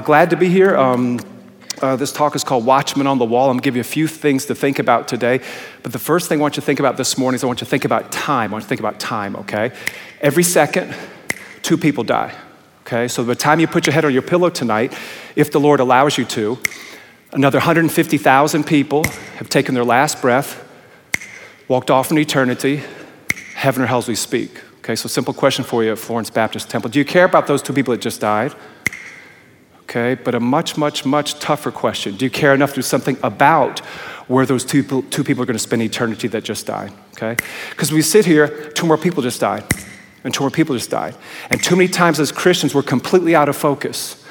glad to be here. Um, uh, this talk is called Watchman on the Wall. I'm going to give you a few things to think about today. But the first thing I want you to think about this morning is I want you to think about time. I want you to think about time, okay? Every second, two people die, okay? So by the time you put your head on your pillow tonight, if the Lord allows you to, another 150,000 people have taken their last breath, walked off in eternity, heaven or hell as we speak. Okay, so simple question for you at Florence Baptist Temple. Do you care about those two people that just died? Okay, but a much, much, much tougher question. Do you care enough to do something about where those two, two people are going to spend eternity that just died? Okay? Because we sit here, two more people just died, and two more people just died. And too many times as Christians, we're completely out of focus.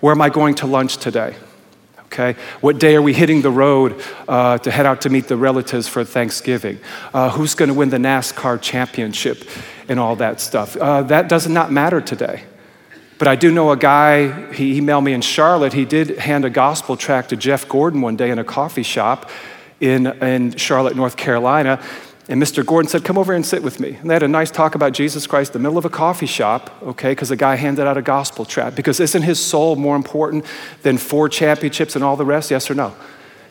Where am I going to lunch today? Okay, what day are we hitting the road uh, to head out to meet the relatives for Thanksgiving? Uh, who's going to win the NASCAR championship and all that stuff? Uh, that does not matter today. But I do know a guy, he emailed me in Charlotte. He did hand a gospel tract to Jeff Gordon one day in a coffee shop in, in Charlotte, North Carolina. And Mr. Gordon said, Come over and sit with me. And they had a nice talk about Jesus Christ in the middle of a coffee shop, okay, because the guy handed out a gospel tract. Because isn't his soul more important than four championships and all the rest? Yes or no?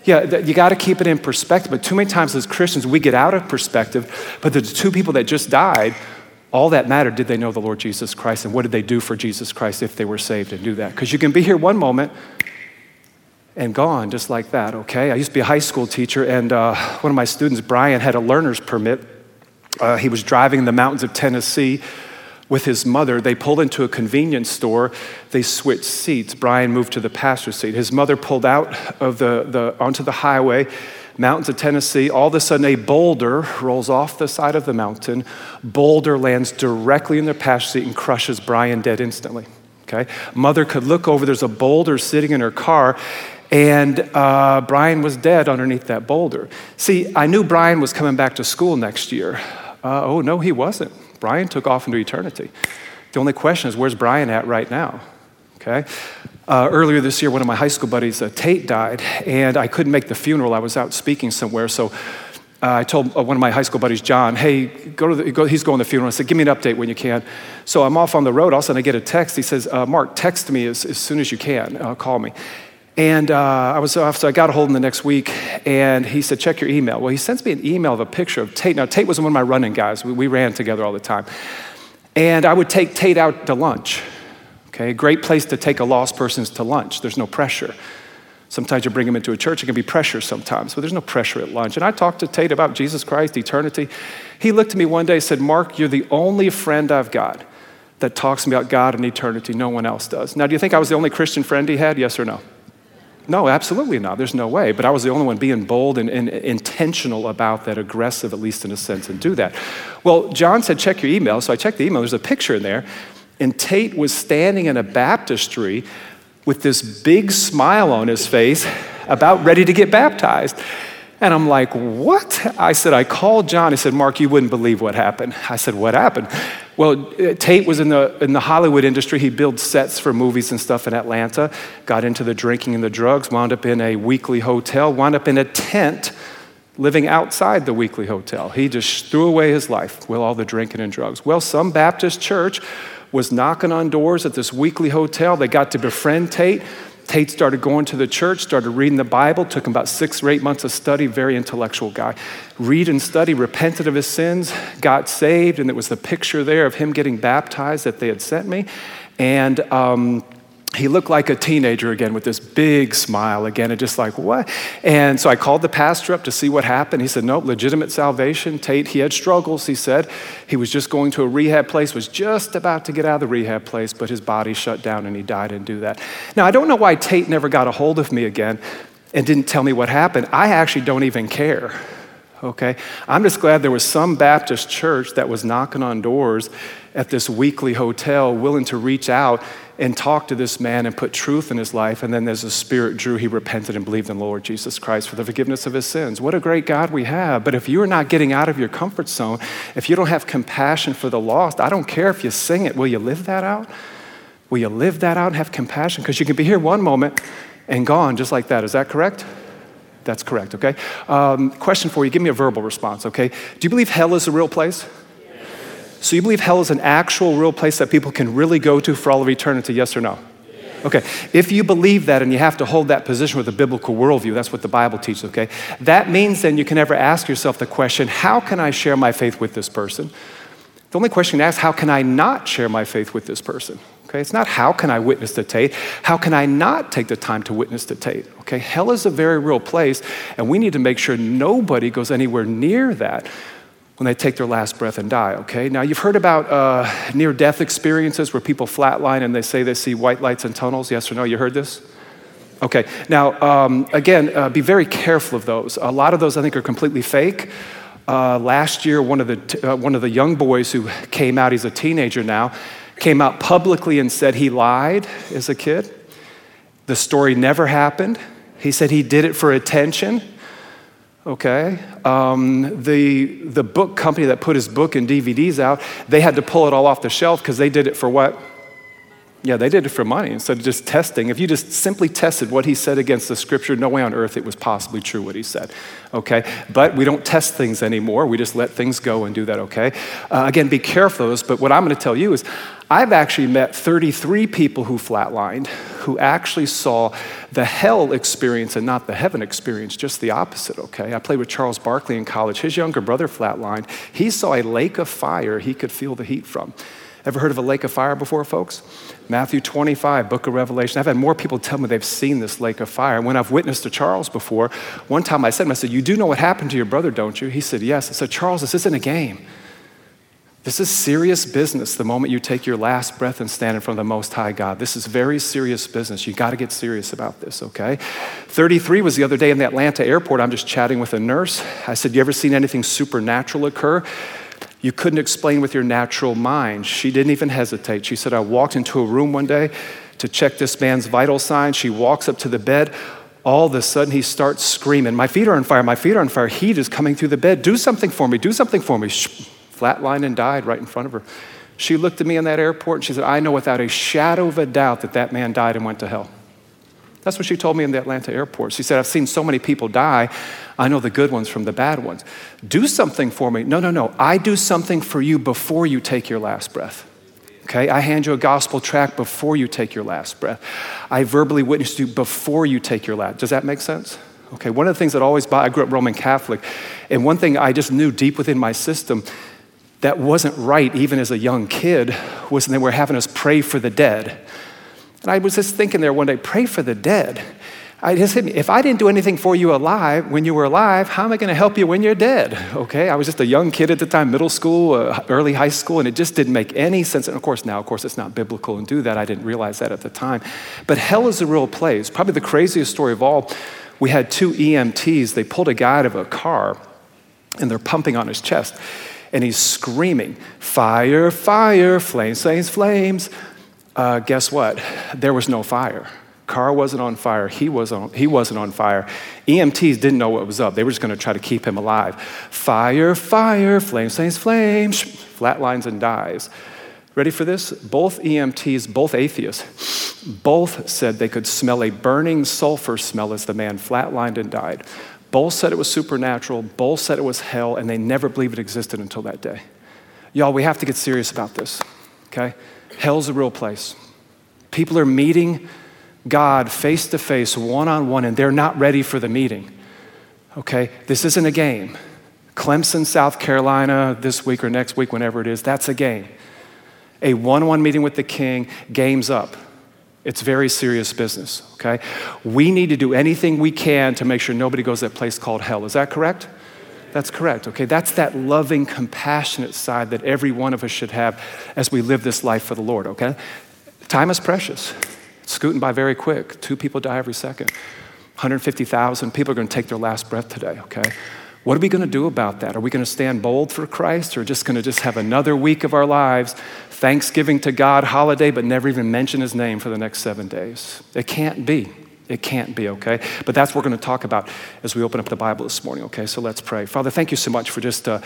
Yeah, you got to keep it in perspective. But too many times as Christians, we get out of perspective. But the two people that just died all that mattered, did they know the Lord Jesus Christ? And what did they do for Jesus Christ if they were saved and do that? Because you can be here one moment and gone just like that, okay? I used to be a high school teacher, and uh, one of my students, Brian, had a learner's permit. Uh, he was driving in the mountains of Tennessee with his mother. They pulled into a convenience store. They switched seats. Brian moved to the passenger seat. His mother pulled out of the, the onto the highway mountains of Tennessee, all of a sudden a boulder rolls off the side of the mountain. Boulder lands directly in their passenger seat and crushes Brian dead instantly. Okay? Mother could look over, there's a boulder sitting in her car, and uh, Brian was dead underneath that boulder. See, I knew Brian was coming back to school next year. Uh, oh, no, he wasn't. Brian took off into eternity. The only question is, where's Brian at right now? Okay? Uh, earlier this year, one of my high school buddies, uh, Tate, died, and I couldn't make the funeral. I was out speaking somewhere, so uh, I told uh, one of my high school buddies, John, hey, go to the, go, he's going to the funeral. I said, give me an update when you can. So I'm off on the road. All of a sudden, I get a text. He says, uh, Mark, text me as, as soon as you can. Uh, call me. And I was off, so I got a hold of him the next week, and he said, check your email. Well, he sends me an email of a picture of Tate. Now, Tate was one of my running guys. We, we ran together all the time. And I would take Tate out to lunch. Okay, a great place to take a lost person is to lunch. There's no pressure. Sometimes you bring them into a church, it can be pressure sometimes, but there's no pressure at lunch. And I talked to Tate about Jesus Christ, eternity. He looked at me one day and said, Mark, you're the only friend I've got that talks about God and eternity. No one else does. Now, do you think I was the only Christian friend he had? Yes or no? No, absolutely not. There's no way. But I was the only one being bold and, and, intentional about that, aggressive, at least in a sense, and do that. Well, John said, check your email. So I checked the email. There's a picture in there. And Tate was standing in a baptistry with this big smile on his face, about ready to get baptized. And I'm like, what? I said, I called John. He said, Mark, you wouldn't believe what happened. I said, what happened? Well, uh, Tate was in the, in the Hollywood industry. He built sets for movies and stuff in Atlanta, got into the drinking and the drugs, wound up in a weekly hotel, wound up in a tent living outside the weekly hotel. He just threw away his life with all the drinking and drugs. Well, some Baptist church was knocking on doors at this weekly hotel. They got to befriend Tate. Tate started going to the church, started reading the Bible, took him about six or eight months of study, very intellectual guy. Read and study, repented of his sins, got saved, and it was the picture there of him getting baptized that they had sent me. And um, he looked like a teenager again with this big smile again and just like what? And so i called the pastor up to see what happened. He said nope legitimate salvation. Tate he had struggles he said. He was just going to a rehab place was just about to get out of the rehab place but his body shut down and he died and do that. Now i don't know why tate never got a hold of me again and didn't tell me what happened. I actually don't even care okay? I'm just glad there was some Baptist church that was knocking on doors at this weekly hotel, willing to reach out and talk to this man and put truth in his life. And then as the Spirit drew, he repented and believed in the Lord Jesus Christ for the forgiveness of his sins. What a great God we have. But if you're not getting out of your comfort zone, if you don't have compassion for the lost, I don't care if you sing it. Will you live that out? Will you live that out and have compassion? Because you can be here one moment and gone just like that. Is that correct? That's correct, okay? Um, question for you give me a verbal response, okay? Do you believe hell is a real place? So you believe hell is an actual real place that people can really go to for all of eternity, yes or no? Okay, if you believe that and you have to hold that position with a biblical worldview, that's what the Bible teaches, okay? That means then you can never ask yourself the question, how can I share my faith with this person? The only question to ask, how can I not share my faith with this person? Okay, it's not how can I witness to Tate? How can I not take the time to witness to Tate? Okay, hell is a very real place, and we need to make sure nobody goes anywhere near that when they take their last breath and die, okay? Now, you've heard about uh, near death experiences where people flatline and they say they see white lights and tunnels. Yes or no? You heard this? Okay, now, um, again, uh, be very careful of those. A lot of those I think are completely fake. Uh, last year, one of, the t- uh, one of the young boys who came out, he's a teenager now, came out publicly and said he lied as a kid. The story never happened. He said he did it for attention okay? Um, the, the book company that put his book and DVDs out, they had to pull it all off the shelf because they did it for what? Yeah, they did it for money instead of just testing. If you just simply tested what he said against the scripture, no way on earth it was possibly true what he said. Okay? But we don't test things anymore. We just let things go and do that, okay? Uh, again, be careful of this, but what I'm going to tell you is I've actually met 33 people who flatlined who actually saw the hell experience and not the heaven experience, just the opposite, okay? I played with Charles Barkley in college. His younger brother flatlined. He saw a lake of fire he could feel the heat from. Ever heard of a lake of fire before, folks? Matthew 25, book of Revelation. I've had more people tell me they've seen this lake of fire. When I've witnessed to Charles before, one time I said to him, I said, You do know what happened to your brother, don't you? He said, Yes. I said, Charles, this isn't a game. This is serious business the moment you take your last breath and stand in front of the Most High God. This is very serious business. You got to get serious about this, okay? 33 was the other day in the Atlanta airport. I'm just chatting with a nurse. I said, You ever seen anything supernatural occur? You couldn't explain with your natural mind. She didn't even hesitate. She said, I walked into a room one day to check this man's vital signs. She walks up to the bed. All of a sudden, he starts screaming, My feet are on fire, my feet are on fire. Heat is coming through the bed. Do something for me, do something for me flatlined and died right in front of her. She looked at me in that airport and she said, I know without a shadow of a doubt that that man died and went to hell. That's what she told me in the Atlanta airport. She said, I've seen so many people die. I know the good ones from the bad ones. Do something for me. No, no, no. I do something for you before you take your last breath. Okay? I hand you a gospel tract before you take your last breath. I verbally witness to you before you take your last. Does that make sense? Okay, one of the things that always, I grew up Roman Catholic, and one thing I just knew deep within my system that wasn't right, even as a young kid, was that they were having us pray for the dead. And I was just thinking there one day, pray for the dead. I just me. If I didn't do anything for you alive when you were alive, how am I going to help you when you're dead? Okay, I was just a young kid at the time, middle school, uh, early high school, and it just didn't make any sense. And of course, now, of course, it's not biblical and do that. I didn't realize that at the time. But hell is a real place. Probably the craziest story of all. We had two EMTs. They pulled a guy out of a car, and they're pumping on his chest and he's screaming, Fire, fire, flames, flames, flames. Uh, guess what? There was no fire. Car wasn't on fire. He, was on, he wasn't on fire. EMTs didn't know what was up. They were just going to try to keep him alive. Fire, fire, flames, flames, flames, flatlines and dies. Ready for this? Both EMTs, both atheists, both said they could smell a burning sulfur smell as the man flatlined and died. Both said it was supernatural, both said it was hell, and they never believed it existed until that day. Y'all, we have to get serious about this, okay? Hell's a real place. People are meeting God face to face, one on one, and they're not ready for the meeting, okay? This isn't a game. Clemson, South Carolina, this week or next week, whenever it is, that's a game. A one on one meeting with the king, game's up. It's very serious business, okay? We need to do anything we can to make sure nobody goes to that place called hell. Is that correct? That's correct, okay? That's that loving, compassionate side that every one of us should have as we live this life for the Lord, okay? Time is precious. It's scooting by very quick. Two people die every second. 150,000 people are going to take their last breath today, okay? What are we going to do about that? Are we going to stand bold for Christ or just going to just have another week of our lives, Thanksgiving to God holiday, but never even mention his name for the next seven days? It can't be. It can't be, okay? But that's what we're going to talk about as we open up the Bible this morning, okay? So let's pray. Father, thank you so much for just a,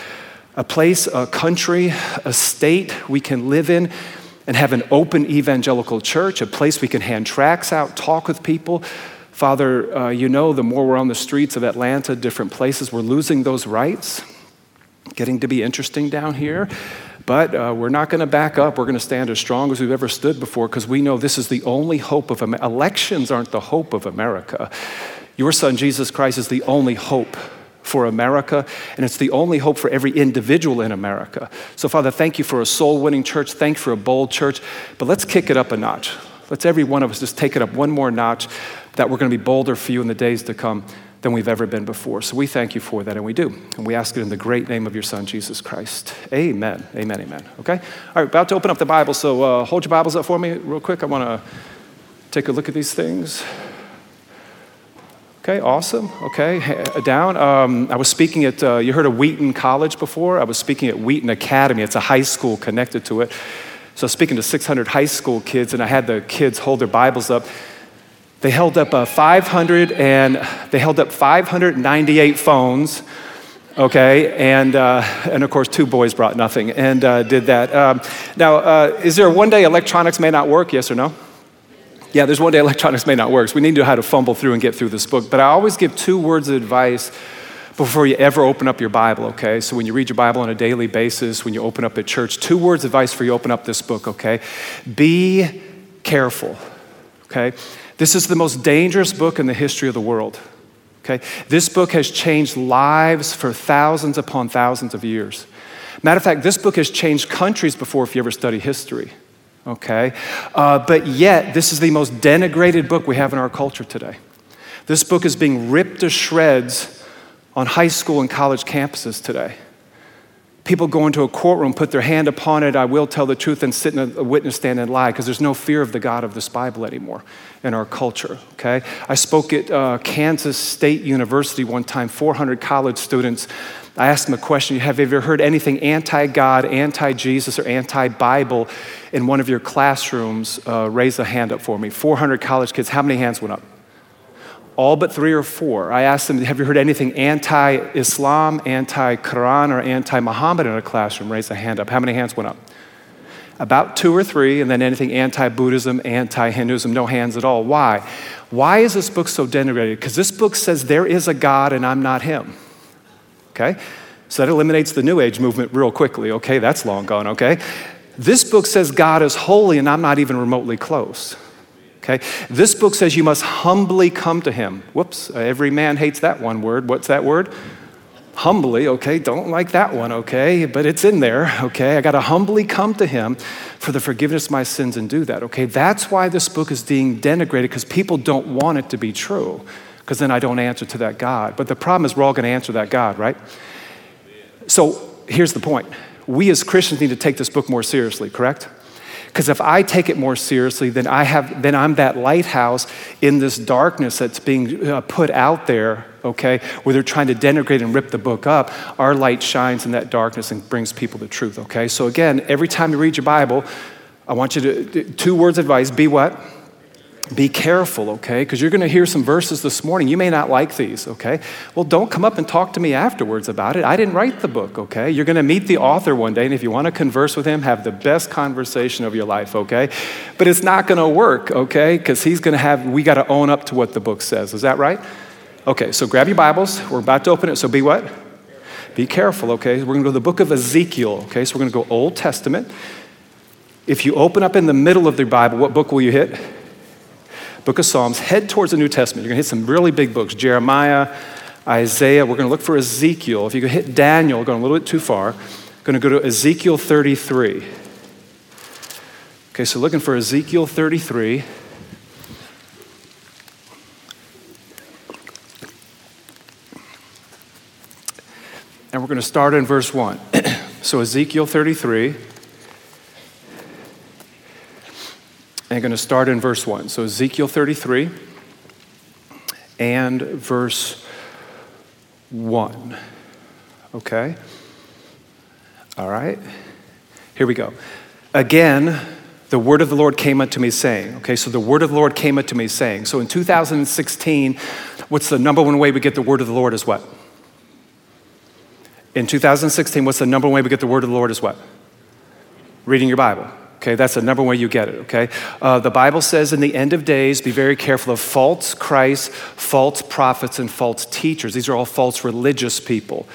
a place, a country, a state we can live in and have an open evangelical church, a place we can hand tracts out, talk with people Father, uh, you know, the more we're on the streets of Atlanta, different places, we're losing those rights, getting to be interesting down here. But uh, we're not going to back up. We're going to stand as strong as we've ever stood before because we know this is the only hope of America. Elections aren't the hope of America. Your son, Jesus Christ, is the only hope for America, and it's the only hope for every individual in America. So, Father, thank you for a soul winning church. Thank you for a bold church. But let's kick it up a notch. Let's every one of us just take it up one more notch that we're going to be bolder for you in the days to come than we've ever been before. So we thank you for that, and we do. And we ask it in the great name of your Son, Jesus Christ. Amen. Amen. Amen. Okay? All right, about to open up the Bible. So uh, hold your Bibles up for me real quick. I want to take a look at these things. Okay, awesome. Okay, down. Um, I was speaking at, uh, you heard of Wheaton College before? I was speaking at Wheaton Academy. It's a high school connected to it. So speaking to 600 high school kids, and I had the kids hold their Bibles up. They held up uh, 500 and they held up 598 phones. Okay, and uh, and of course, two boys brought nothing and uh, did that. Um, now, uh, is there one day electronics may not work? Yes or no? Yeah, there's one day electronics may not work. So we need to know how to fumble through and get through this book. But I always give two words of advice before you ever open up your Bible, okay? So when you read your Bible on a daily basis, when you open up at church, two words of advice for you open up this book, okay? Be careful, okay? This is the most dangerous book in the history of the world. Okay? This book has changed lives for thousands upon thousands of years. Matter of fact, this book has changed countries before if you ever study history okay? Uh, but yet, this is the most denigrated book we have in our culture today. This book is being ripped to shreds on high school and college campuses today. People go into a courtroom, put their hand upon it, I will tell the truth, and sit in a, witness stand and lie because there's no fear of the God of this Bible anymore in our culture, okay? I spoke at uh, Kansas State University one time, 400 college students I asked them a question Have you ever heard anything anti God, anti Jesus, or anti Bible in one of your classrooms? Uh, raise a hand up for me. 400 college kids. How many hands went up? All but three or four. I asked them, Have you heard anything anti Islam, anti Quran, or anti Muhammad in a classroom? Raise a hand up. How many hands went up? About two or three, and then anything anti Buddhism, anti Hinduism, no hands at all. Why? Why is this book so denigrated? Because this book says there is a God and I'm not him okay? So that eliminates the New Age movement real quickly, okay? That's long gone, okay? This book says God is holy and I'm not even remotely close. Okay? This book says you must humbly come to him. Whoops, uh, every man hates that one word. What's that word? Humbly, okay? Don't like that one, okay? But it's in there, okay? I got to humbly come to him for the forgiveness of my sins and do that, okay? That's why this book is being denigrated because people don't want it to be true because then I don't answer to that God. But the problem is, we're all going to answer that God, right? So here's the point we as Christians need to take this book more seriously, correct? Because if I take it more seriously, then, I have, then I'm that lighthouse in this darkness that's being uh, put out there, okay, where they're trying to denigrate and rip the book up. Our light shines in that darkness and brings people the truth, okay? So again, every time you read your Bible, I want you to, two words of advice be what? Be careful, okay? Because you're going to hear some verses this morning. You may not like these, okay? Well, don't come up and talk to me afterwards about it. I didn't write the book, okay? You're going to meet the author one day, and if you want to converse with him, have the best conversation of your life, okay? But it's not going to work, okay? Because he's going to have, we got to own up to what the book says. Is that right? Okay, so grab your Bibles. We're about to open it, so be what? Be careful, okay? We're going to go to the book of Ezekiel, okay? So we're going to go Old Testament. If you open up in the middle of the Bible, what book will you hit? Book of Psalms, head towards the New Testament. You're going to hit some really big books Jeremiah, Isaiah. We're going to look for Ezekiel. If you could hit Daniel, going a little bit too far, going to go to Ezekiel 33. Okay, so looking for Ezekiel 33. And we're going to start in verse 1. so, Ezekiel 33. And I'm going to start in verse 1. So, Ezekiel 33 and verse 1. Okay? All right? Here we go. Again, the word of the Lord came unto me saying, okay, so the word of the Lord came unto me saying. So in 2016, what's the number one way we get the word of the Lord is what? In 2016, what's the number one way we get the word of the Lord is what? Reading your Bible. Okay, that's the number one way you get it, okay? Uh, the Bible says in the end of days, be very careful of false Christs, false prophets, and false teachers. These are all false religious people.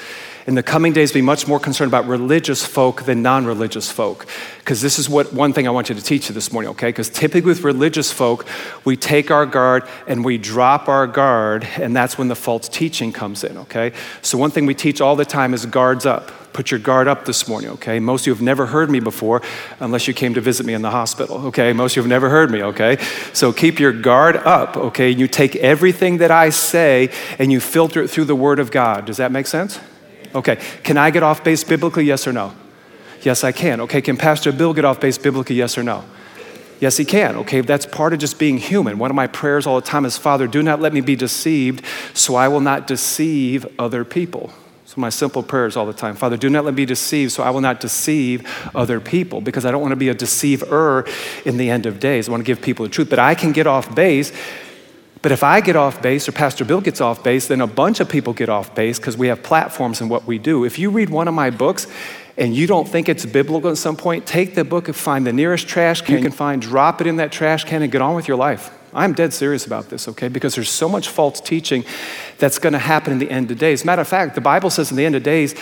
in the coming days be much more concerned about religious folk than non religious folk. Because this is what one thing I want you to teach you this morning, okay? Because typically with religious folk, we take our guard and we drop our guard, and that's when the false teaching comes in, okay? So, one thing we teach all the time is guards up. Put your guard up this morning, okay? Most of you have never heard me before unless you came to visit me in the hospital, okay? Most of you have never heard me, okay? So keep your guard up, okay? You take everything that I say and you filter it through the Word of God. Does that make sense? Okay. Can I get off base biblically? Yes or no? Yes, I can. Okay. Can Pastor Bill get off base biblically? Yes or no? Yes, he can. Okay, that's part of just being human. One of my prayers all the time is, Father, do not let me be deceived, so I will not deceive other people. So, my simple prayers all the time Father, do not let me deceive, so I will not deceive other people because I don't want to be a deceiver in the end of days. I want to give people the truth. But I can get off base. But if I get off base or Pastor Bill gets off base, then a bunch of people get off base because we have platforms in what we do. If you read one of my books, and you don't think it's biblical at some point, take the book and find the nearest trash can you can find, drop it in that trash can, and get on with your life. I'm dead serious about this, okay? Because there's so much false teaching that's going to happen in the end of days. Matter of fact, the Bible says in the end of days,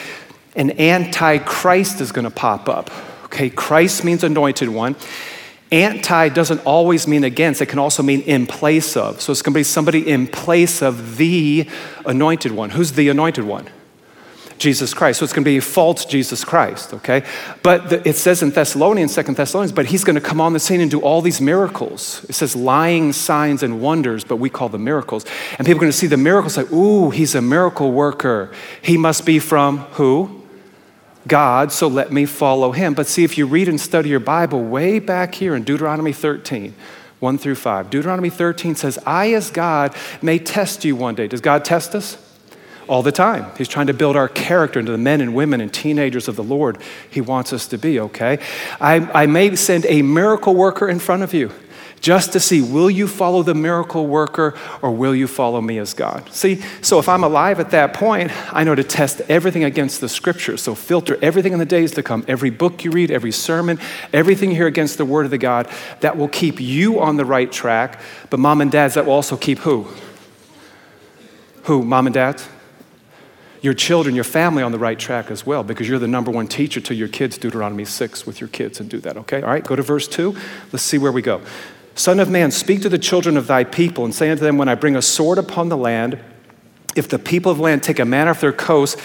an antichrist is going to pop up. Okay, Christ means anointed one. Anti doesn't always mean against, it can also mean in place of. So it's going to be somebody in place of the anointed one. Who's the anointed one? Jesus Christ. So it's going to be a false Jesus Christ, okay? But the, it says in Thessalonians, Second Thessalonians, but he's going to come on the scene and do all these miracles. It says lying signs and wonders, but we call them miracles. And people are going to see the miracles like, ooh, he's a miracle worker. He must be from who? God, so let me follow him. But see, if you read and study your Bible way back here in Deuteronomy 13, 1 through 5, Deuteronomy 13 says, I, as God, may test you one day. Does God test us? All the time. He's trying to build our character into the men and women and teenagers of the Lord He wants us to be, okay? I, I may send a miracle worker in front of you just to see will you follow the miracle worker or will you follow me as God? See, so if I'm alive at that point, I know to test everything against the scriptures. So filter everything in the days to come, every book you read, every sermon, everything hear against the word of the God that will keep you on the right track. But mom and dads, that will also keep who? Who? Mom and dads? Your children, your family on the right track as well, because you're the number one teacher to your kids, Deuteronomy 6, with your kids, and do that, okay? All right, go to verse 2. Let's see where we go. Son of man, speak to the children of thy people, and say unto them, When I bring a sword upon the land, if the people of the land take a man off their coast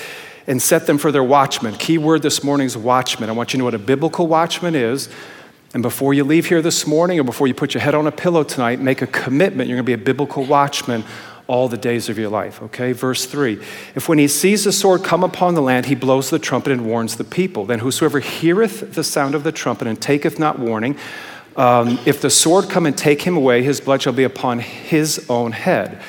and set them for their watchmen, key word this morning's watchman. I want you to know what a biblical watchman is. And before you leave here this morning or before you put your head on a pillow tonight, make a commitment. You're going to be a biblical watchman all the days of your life. Okay, verse 3. If when he sees the sword come upon the land, he blows the trumpet and warns the people, then whosoever heareth the sound of the trumpet and taketh not warning, um, if the sword come and take him away, his blood shall be upon his own head.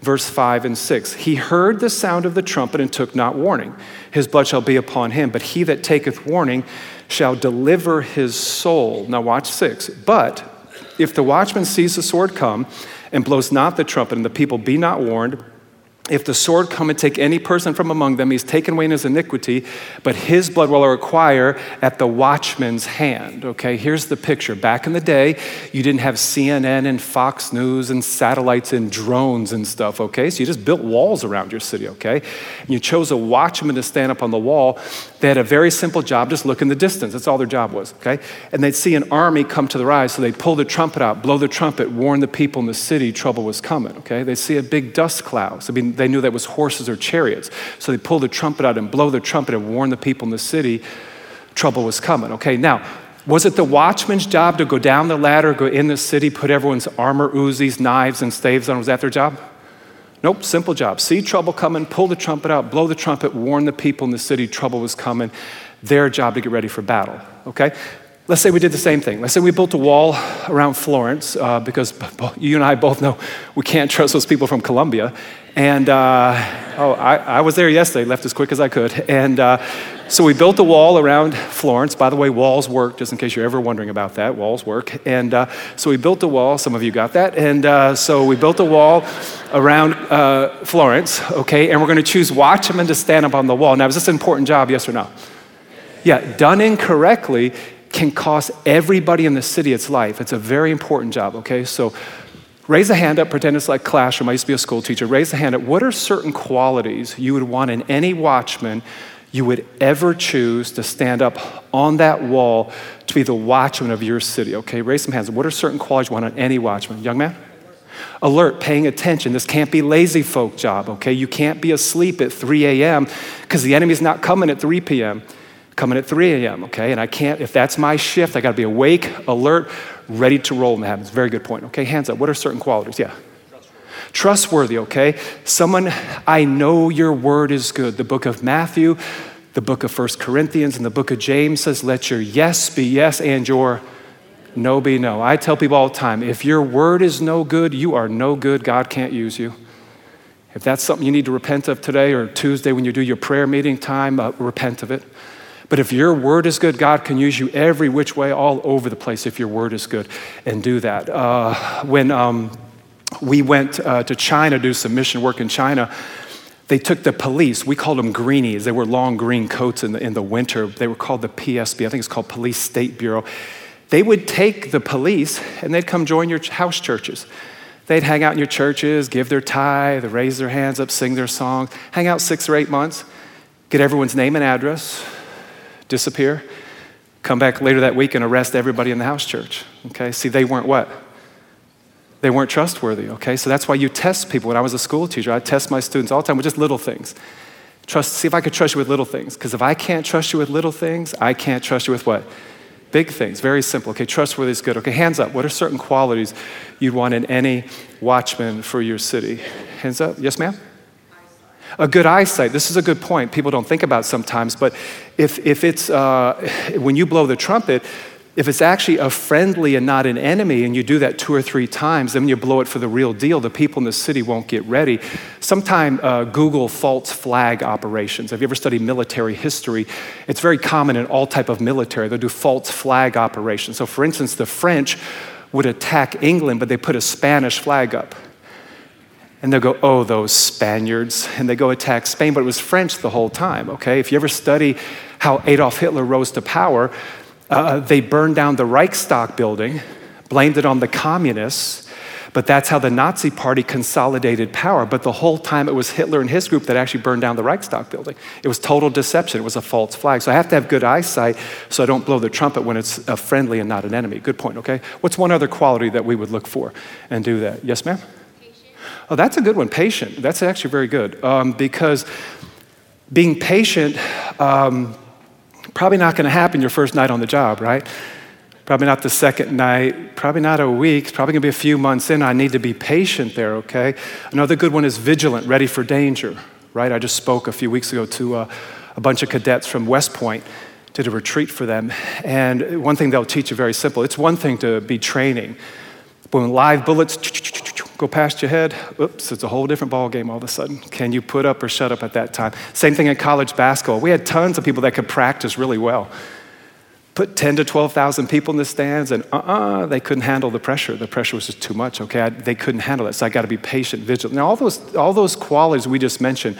Verse 5 and 6. He heard the sound of the trumpet and took not warning. His blood shall be upon him, but he that taketh warning shall deliver his soul. Now, watch 6. But if the watchman sees the sword come, and blows not the trumpet, and the people be not warned, if the sword come and take any person from among them, he's taken away in his iniquity, but his blood will I require at the watchman's hand. Okay, here's the picture. Back in the day, you didn't have CNN and Fox News and satellites and drones and stuff, okay? So you just built walls around your city, okay? And you chose a watchman to stand up on the wall. They had a very simple job, just look in the distance. That's all their job was, okay? And they'd see an army come to the rise, so they'd pull the trumpet out, blow the trumpet, warn the people in the city trouble was coming, okay? They'd see a big dust cloud. So, I mean, they knew that was horses or chariots. So they pull the trumpet out and blow the trumpet and warn the people in the city trouble was coming. Okay, now, was it the watchman's job to go down the ladder, go in the city, put everyone's armor, Uzis, knives, and staves on? Was that their job? Nope, simple job. See trouble coming, pull the trumpet out, blow the trumpet, warn the people in the city trouble was coming. Their job to get ready for battle. Okay? Let's say we did the same thing. Let's say we built a wall around Florence uh, because you and I both know we can't trust those people from Columbia. And uh, oh, I, I, was there yesterday, left as quick as I could. And uh, so we built a wall around Florence. By the way, walls work, just in case you're ever wondering about that. Walls work. And uh, so we built a wall. Some of you got that. And uh, so we built a wall around uh, Florence, okay? And we're going to choose watchmen to stand up on the wall. Now, is this an important job, yes or no? Yeah, done incorrectly, can cost everybody in the city its life. It's a very important job, okay? So raise a hand up, pretend it's like classroom. I used to be a school teacher. Raise a hand up. What are certain qualities you would want in any watchman you would ever choose to stand up on that wall to be the watchman of your city? Okay, raise some hands. What are certain qualities you want on any watchman? Young man? Alert, paying attention. This can't be lazy folk job, okay? You can't be asleep at 3 a.m. because the enemy's not coming at 3 p.m., coming at 3 a.m., okay? And I can't, if that's my shift, I gotta be awake, alert, ready to roll in the heavens. Very good point, okay? Hands up. What are certain qualities? Yeah. Trustworthy, okay? Someone, I know your word is good. The book of Matthew, the book of First Corinthians, and the book of James says, let your yes be yes and your no be no. I tell people all the time if your word is no good, you are no good. God can't use you. If that's something you need to repent of today or Tuesday when you do your prayer meeting time, uh, repent of it. But if your word is good, God can use you every which way, all over the place, if your word is good, and do that. Uh, when um, we went uh, to China to do some mission work in China, they took the police, we called them greenies. They were long green coats in the, in the winter. They were called the PSB, I think it's called Police State Bureau. They would take the police and they'd come join your house churches. They'd hang out in your churches, give their tithe, raise their hands up, sing their songs, hang out six or eight months, get everyone's name and address, disappear, come back later that week and arrest everybody in the house church. Okay, see, they weren't what? They weren't trustworthy, okay? So that's why you test people. When I was a school teacher, I test my students all the time with just little things. Trust, see if I could trust you with little things. Because if I can't trust you with little things, I can't trust you with what? Big things. Very simple. Okay, trustworthy is good. Okay, hands up. What are certain qualities you'd want in any watchman for your city? Hands up. Yes, ma'am? A good eyesight. This is a good point. People don't think about sometimes, but if, if it's, uh, when you blow the trumpet, if it's actually a friendly and not an enemy, and you do that two or three times, then you blow it for the real deal, the people in the city won't get ready. Sometime uh, Google false flag operations. Have you ever studied military history? It's very common in all type of military. They'll do false flag operations. So, for instance, the French would attack England, but they put a Spanish flag up. And they'll go, oh, those Spaniards. And they go attack Spain, but it was French the whole time, okay? If you ever study how Adolf Hitler rose to power, uh, they burned down the Reichstag building, blamed it on the communists, but that's how the Nazi party consolidated power. But the whole time it was Hitler and his group that actually burned down the Reichstag building. It was total deception, it was a false flag. So I have to have good eyesight so I don't blow the trumpet when it's a friendly and not an enemy. Good point, okay? What's one other quality that we would look for and do that? Yes, ma'am? Oh, that's a good one. Patient. That's actually very good um, because being patient. Um, Probably not going to happen your first night on the job, right? Probably not the second night, probably not a week, probably going to be a few months in. I need to be patient there, okay? Another good one is vigilant, ready for danger, right? I just spoke a few weeks ago to uh, a bunch of cadets from West Point, did a retreat for them. And one thing they'll teach you very simple it's one thing to be training, but when live bullets go past your head, oops, it's a whole different ball game all of a sudden. Can you put up or shut up at that time? Same thing in college basketball. We had tons of people that could practice really well. Put 10 to 12,000 people in the stands, and uh uh-uh, uh they couldn't handle the pressure. The pressure was just too much, okay? I, they couldn't handle it, so I got to be patient, vigilant. Now, all those, all those qualities we just mentioned,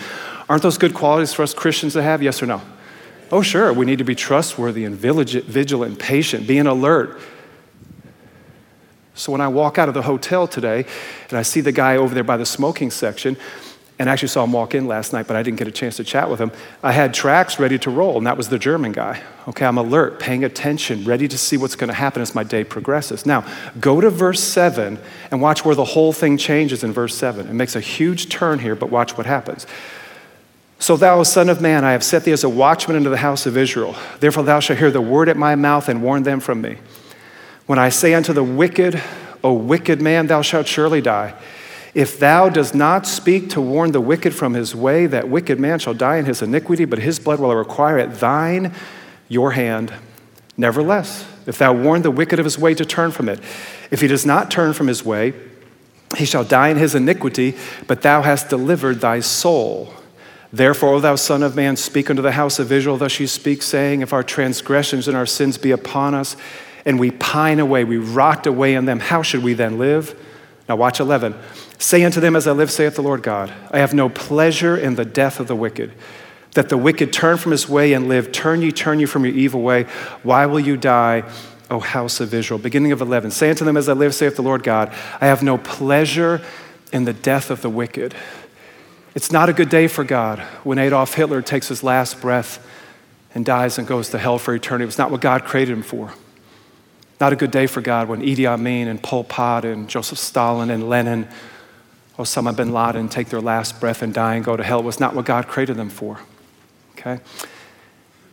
aren't those good qualities for us Christians to have? Yes or no? Oh, sure. We need to be trustworthy and vigilant, patient, being alert, so when I walk out of the hotel today and I see the guy over there by the smoking section, and I actually saw him walk in last night, but I didn't get a chance to chat with him. I had tracks ready to roll, and that was the German guy. Okay, I'm alert, paying attention, ready to see what's going to happen as my day progresses. Now, go to verse 7 and watch where the whole thing changes in verse 7. It makes a huge turn here, but watch what happens. So, thou, Son of Man, I have set thee as a watchman into the house of Israel. Therefore, thou shalt hear the word at my mouth and warn them from me. When I say unto the wicked, O wicked man, thou shalt surely die. If thou dost not speak to warn the wicked from his way, that wicked man shall die in his iniquity, but his blood will I require at thine, your hand. Nevertheless, if thou warn the wicked of his way to turn from it, if he does not turn from his way, he shall die in his iniquity, but thou hast delivered thy soul. Therefore, O thou Son of Man, speak unto the house of Israel, thus you speak, saying, If our transgressions and our sins be upon us, and we pine away, we rot away in them, how should we then live? Now, watch 11. Say unto them, As I live, saith the Lord God, I have no pleasure in the death of the wicked, that the wicked turn from his way and live. Turn ye, turn ye from your evil way. Why will you die, O house of Israel? Beginning of 11. Say unto them, As I live, saith the Lord God, I have no pleasure in the death of the wicked. It's not a good day for God when Adolf Hitler takes his last breath and dies and goes to hell for eternity. It's not what God created him for. Not a good day for God when Idi Amin and Pol Pot and Joseph Stalin and Lenin, or Osama bin Laden take their last breath and die and go to hell. It was not what God created them for. Okay?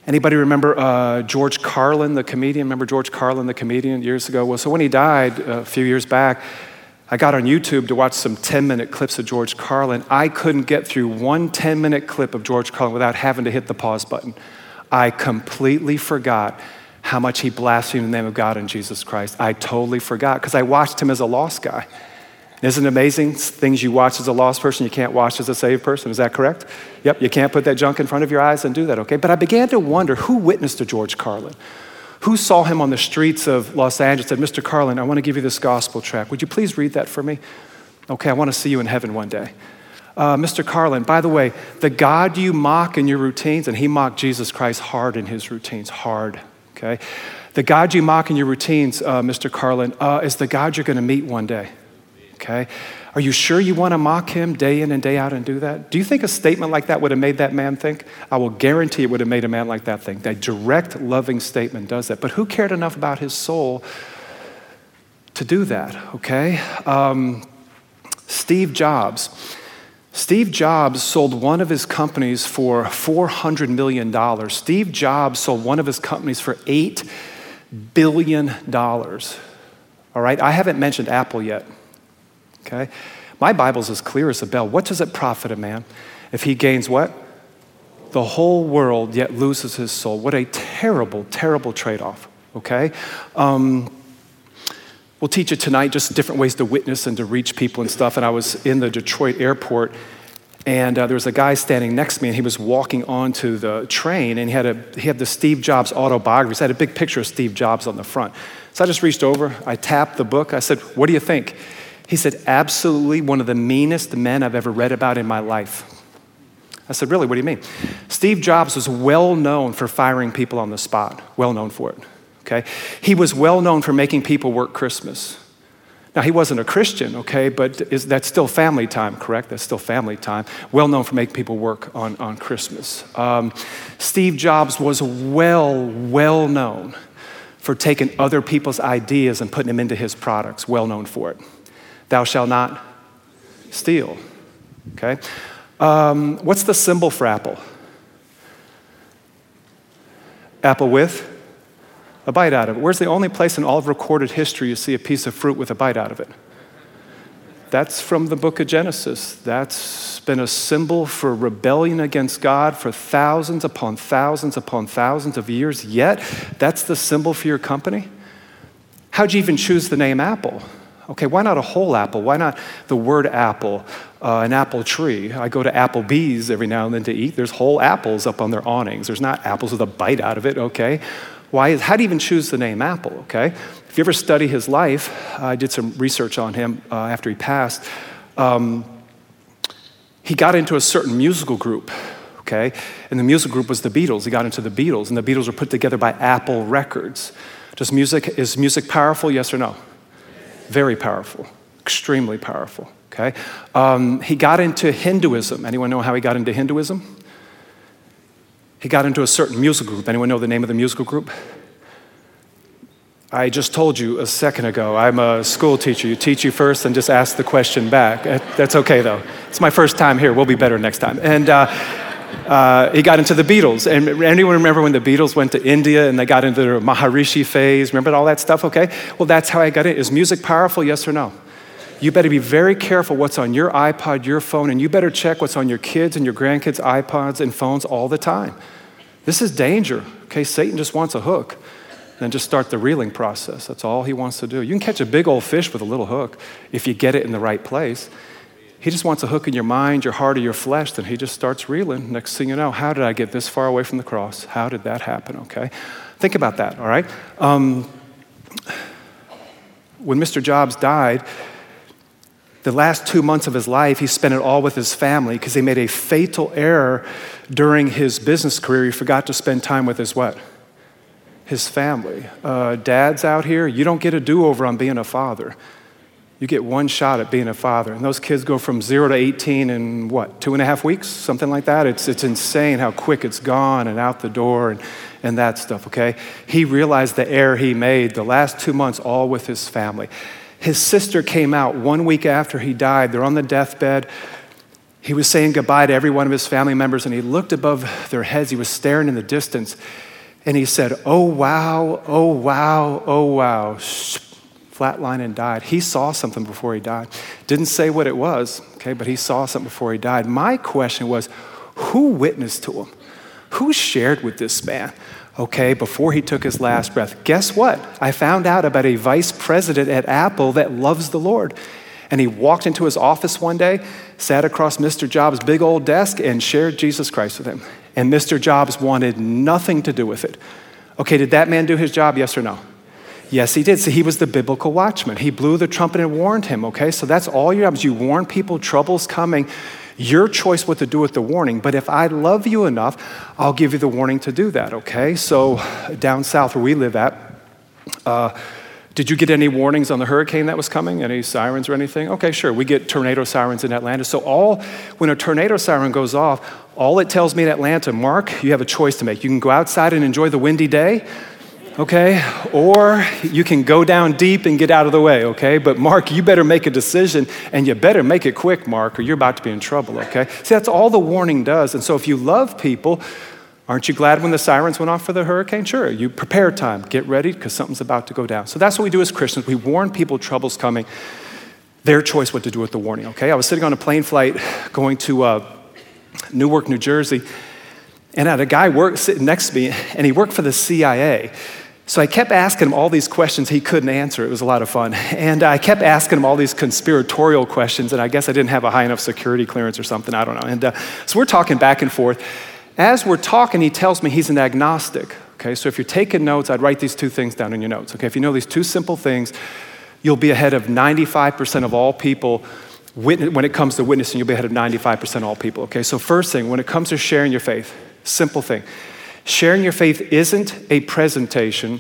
Anybody remember uh, George Carlin, the comedian? Remember George Carlin, the comedian, years ago? Well, so when he died uh, a few years back, I got on YouTube to watch some 10 minute clips of George Carlin. I couldn't get through one 10 minute clip of George Carlin without having to hit the pause button. I completely forgot how much he blasphemed the name of God and Jesus Christ. I totally forgot because I watched him as a lost guy. Isn't it amazing? Things you watch as a lost person, you can't watch as a saved person. Is that correct? Yep, you can't put that junk in front of your eyes and do that, okay? But I began to wonder who witnessed to George Carlin? Who saw him on the streets of Los Angeles and said, Mr. Carlin, I want to give you this gospel track. Would you please read that for me? Okay, I want to see you in heaven one day. Uh, Mr. Carlin, by the way, the God you mock in your routines, and he mocked Jesus Christ hard in his routines, hard, okay? The God you mock in your routines, uh, Mr. Carlin, uh, is the God you're going to meet one day, okay? Are you sure you want to mock him day in and day out and do that? Do you think a statement like that would have made that man think? I will guarantee it would have made a man like that think. That direct, loving statement does that. But who cared enough about his soul to do that, okay? Um, Steve Jobs. Steve Jobs sold one of his companies for $400 million. Steve Jobs sold one of his companies for $8 billion. All right, I haven't mentioned Apple yet. Okay? My Bible's as clear as a bell. What does it profit a man if he gains what? The whole world, yet loses his soul. What a terrible, terrible trade off. Okay? Um, we'll teach you tonight just different ways to witness and to reach people and stuff. And I was in the Detroit airport, and uh, there was a guy standing next to me, and he was walking onto the train, and he had, a, he had the Steve Jobs autobiography. So I had a big picture of Steve Jobs on the front. So I just reached over, I tapped the book, I said, What do you think? He said, Absolutely one of the meanest men I've ever read about in my life. I said, Really? What do you mean? Steve Jobs was well known for firing people on the spot, well known for it. Okay? He was well known for making people work Christmas. Now, he wasn't a Christian, okay, but is, that's still family time, correct? That's still family time. Well known for making people work on, on Christmas. Um, Steve Jobs was well, well known for taking other people's ideas and putting them into his products, well known for it. Thou shalt not steal. Okay? Um, what's the symbol for apple? Apple with a bite out of it. Where's the only place in all of recorded history you see a piece of fruit with a bite out of it? That's from the book of Genesis. That's been a symbol for rebellion against God for thousands upon thousands upon thousands of years. Yet, that's the symbol for your company? How'd you even choose the name Apple? Okay, why not a whole apple? Why not the word apple, uh, an apple tree? I go to Applebee's every now and then to eat. There's whole apples up on their awnings. There's not apples with a bite out of it, okay? Why is, how do you even choose the name Apple, okay? If you ever study his life, I did some research on him uh, after he passed. Um, he got into a certain musical group, okay? And the musical group was the Beatles. He got into the Beatles, and the Beatles were put together by Apple Records. Does music, is music powerful, yes or no? Very powerful, extremely powerful. Okay, um, he got into Hinduism. Anyone know how he got into Hinduism? He got into a certain musical group. Anyone know the name of the musical group? I just told you a second ago, I'm a school teacher. You teach you first and just ask the question back. That's okay though. It's my first time here. We'll be better next time. And uh, uh, he got into the Beatles. And anyone remember when the Beatles went to India and they got into their Maharishi phase? Remember all that stuff? Okay. Well, that's how I got in. Is music powerful? Yes or no? You better be very careful what's on your iPod, your phone, and you better check what's on your kids and your grandkids' iPods and phones all the time. This is danger. Okay, Satan just wants a hook. Then just start the reeling process. That's all he wants to do. You can catch a big old fish with a little hook if you get it in the right place. He just wants a hook in your mind, your heart, or your flesh. Then he just starts reeling. Next thing you know, how did I get this far away from the cross? How did that happen? Okay? Think about that, all right? Um, when Mr. Jobs died, the last two months of his life, he spent it all with his family because he made a fatal error during his business career. He forgot to spend time with his what? His family. Uh, dads out here, you don't get a do over on being a father. You get one shot at being a father. And those kids go from zero to 18 in what, two and a half weeks? Something like that. It's, it's insane how quick it's gone and out the door and, and that stuff, okay? He realized the error he made the last two months all with his family. His sister came out one week after he died. They're on the deathbed. He was saying goodbye to every one of his family members, and he looked above their heads. He was staring in the distance, and he said, Oh, wow, oh, wow, oh, wow flatlined and died. He saw something before he died. Didn't say what it was, okay, but he saw something before he died. My question was who witnessed to him? Who shared with this man, okay, before he took his last breath? Guess what? I found out about a vice president at Apple that loves the Lord. And he walked into his office one day, sat across Mr. Jobs' big old desk, and shared Jesus Christ with him. And Mr. Jobs wanted nothing to do with it. Okay, did that man do his job? Yes or no? Yes, he did. So he was the biblical watchman. He blew the trumpet and warned him, okay? So that's all your job is you warn people trouble's coming. Your choice what to do with the warning. But if I love you enough, I'll give you the warning to do that, okay? So down south where we live at, uh, did you get any warnings on the hurricane that was coming? Any sirens or anything? Okay, sure. We get tornado sirens in Atlanta. So all when a tornado siren goes off, all it tells me in Atlanta, Mark, you have a choice to make. You can go outside and enjoy the windy day, okay? Or you can go down deep and get out of the way, okay? But Mark, you better make a decision and you better make it quick, Mark, or you're about to be in trouble, okay? See, that's all the warning does. And so if you love people, aren't you glad when the sirens went off for the hurricane? Sure, you prepare time, get ready because something's about to go down. So that's what we do as Christians. We warn people trouble's coming. Their choice what to do with the warning, okay? I was sitting on a plane flight going to uh, Newark, New Jersey, and I had a guy work, sitting next to me, and he worked for the CIA. So I kept asking him all these questions he couldn't answer. It was a lot of fun. And I kept asking him all these conspiratorial questions, and I guess I didn't have a high enough security clearance or something. I don't know. And uh, so we're talking back and forth. As we're talking, he tells me he's an agnostic. Okay, so if you're taking notes, I'd write these two things down in your notes. Okay, if you know these two simple things, you'll be ahead of 95% of all people when it comes to witnessing, you'll be ahead of 95% of all people. Okay, so first thing, when it comes to sharing your faith, simple thing. Sharing your faith isn't a presentation,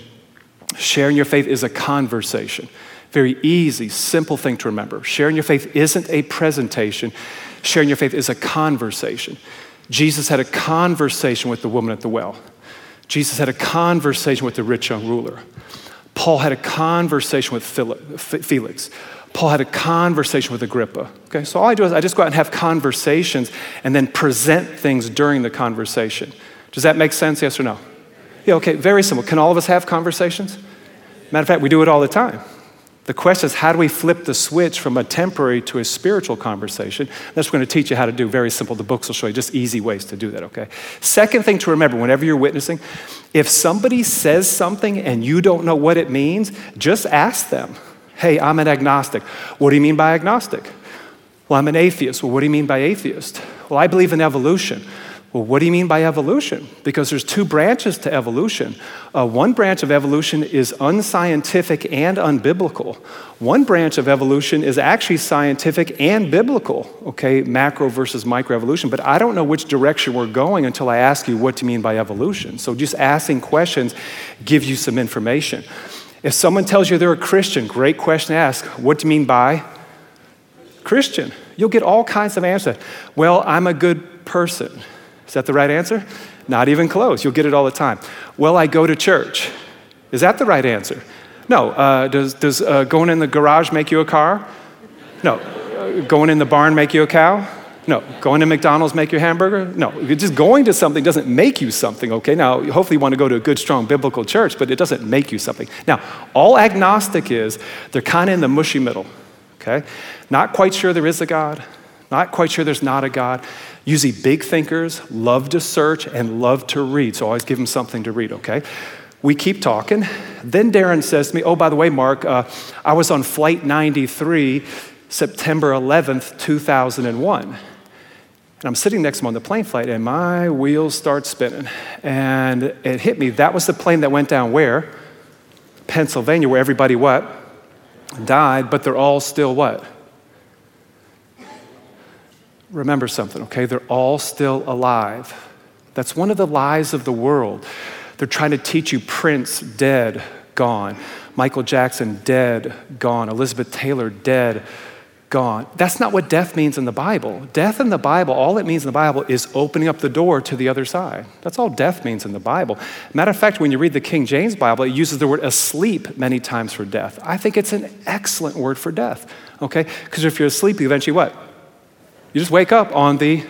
sharing your faith is a conversation. Very easy, simple thing to remember. Sharing your faith isn't a presentation, sharing your faith is a conversation. Jesus had a conversation with the woman at the well. Jesus had a conversation with the rich young ruler. Paul had a conversation with Felix. Paul had a conversation with Agrippa. Okay, so all I do is I just go out and have conversations and then present things during the conversation. Does that make sense? Yes or no? Yeah, okay, very simple. Can all of us have conversations? Matter of fact, we do it all the time. The question is, how do we flip the switch from a temporary to a spiritual conversation? That's what we're going to teach you how to do. Very simple. The books will show you just easy ways to do that, okay? Second thing to remember whenever you're witnessing, if somebody says something and you don't know what it means, just ask them, hey, I'm an agnostic. What do you mean by agnostic? Well, I'm an atheist. Well, what do you mean by atheist? Well, I believe in evolution. Well, what do you mean by evolution? Because there's two branches to evolution. Uh, one branch of evolution is unscientific and unbiblical. One branch of evolution is actually scientific and biblical, okay, macro versus microevolution. But I don't know which direction we're going until I ask you what do you mean by evolution. So just asking questions gives you some information. If someone tells you they're a Christian, great question to ask. What do you mean by Christian? You'll get all kinds of answers. Well, I'm a good person. Is that the right answer? Not even close. You'll get it all the time. Well, I go to church. Is that the right answer? No. Uh, does does uh, going in the garage make you a car? No. Uh, going in the barn make you a cow? No. Going to McDonald's make you a hamburger? No. Just going to something doesn't make you something, okay? Now, hopefully you want to go to a good, strong biblical church, but it doesn't make you something. Now, all agnostic is, they're kind of in the mushy middle, okay? Not quite sure there is a God, not quite sure there's not a God. Usually, big thinkers love to search and love to read, so always give them something to read, okay? We keep talking. Then Darren says to me, Oh, by the way, Mark, uh, I was on Flight 93, September 11th, 2001. And I'm sitting next to him on the plane flight, and my wheels start spinning. And it hit me. That was the plane that went down where? Pennsylvania, where everybody what? Died, but they're all still what? Remember something, okay? They're all still alive. That's one of the lies of the world. They're trying to teach you Prince dead, gone. Michael Jackson, dead, gone. Elizabeth Taylor, dead, gone. That's not what death means in the Bible. Death in the Bible, all it means in the Bible is opening up the door to the other side. That's all death means in the Bible. Matter of fact, when you read the King James Bible, it uses the word asleep many times for death. I think it's an excellent word for death, okay? Because if you're asleep, you eventually what? You just wake up on the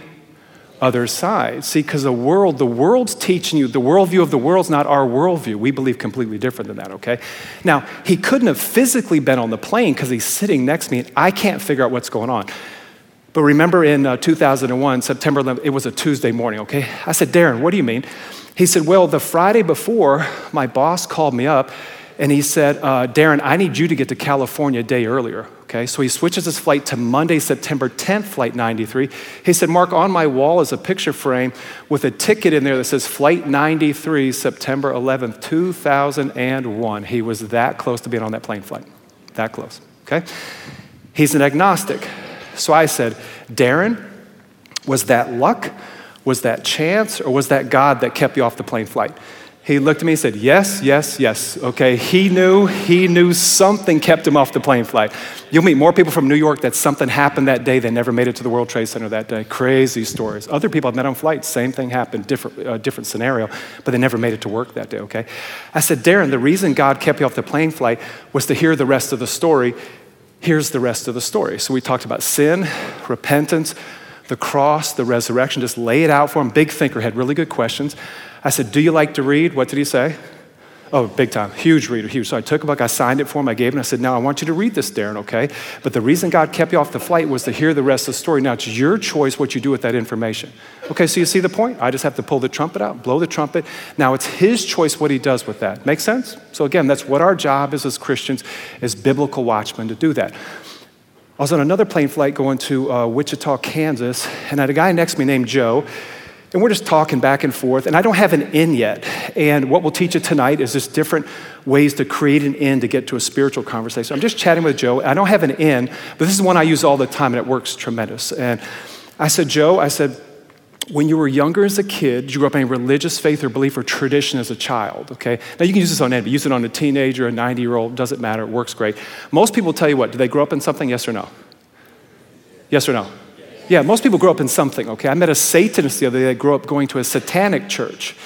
other side. See, because the world, the world's teaching you, the worldview of the world's not our worldview. We believe completely different than that, okay? Now, he couldn't have physically been on the plane because he's sitting next to me and I can't figure out what's going on. But remember in uh, 2001, September 11th, it was a Tuesday morning, okay? I said, Darren, what do you mean? He said, Well, the Friday before, my boss called me up and he said, uh, Darren, I need you to get to California a day earlier. Okay, so he switches his flight to Monday, September 10th, flight 93. He said, Mark, on my wall is a picture frame with a ticket in there that says flight 93, September 11th, 2001. He was that close to being on that plane flight. That close. Okay? He's an agnostic. So I said, Darren, was that luck? Was that chance? Or was that God that kept you off the plane flight? He looked at me and said, Yes, yes, yes. Okay, he knew, he knew something kept him off the plane flight. You'll meet more people from New York that something happened that day, they never made it to the World Trade Center that day. Crazy stories. Other people I've met on flights, same thing happened, different, uh, different scenario, but they never made it to work that day, okay? I said, Darren, the reason God kept you off the plane flight was to hear the rest of the story. Here's the rest of the story. So we talked about sin, repentance, the cross, the resurrection, just lay it out for him. Big thinker, had really good questions. I said, Do you like to read? What did he say? Oh, big time. Huge reader, huge. So I took a book, I signed it for him, I gave him, I said, Now I want you to read this, Darren, okay? But the reason God kept you off the flight was to hear the rest of the story. Now it's your choice what you do with that information. Okay, so you see the point? I just have to pull the trumpet out, blow the trumpet. Now it's his choice what he does with that. Make sense? So again, that's what our job is as Christians, as biblical watchmen, to do that. I was on another plane flight going to uh, Wichita, Kansas, and I had a guy next to me named Joe. And we're just talking back and forth, and I don't have an end yet. And what we'll teach you tonight is just different ways to create an end to get to a spiritual conversation. I'm just chatting with Joe. I don't have an end, but this is one I use all the time, and it works tremendous. And I said, Joe, I said, when you were younger as a kid, you grew up in a religious faith or belief or tradition as a child, okay? Now you can use this on anybody. Use it on a teenager, a 90 year old, doesn't matter, it works great. Most people tell you what, do they grow up in something, yes or no? Yes or no? Yeah, most people grow up in something, okay? I met a Satanist the other day that grew up going to a satanic church.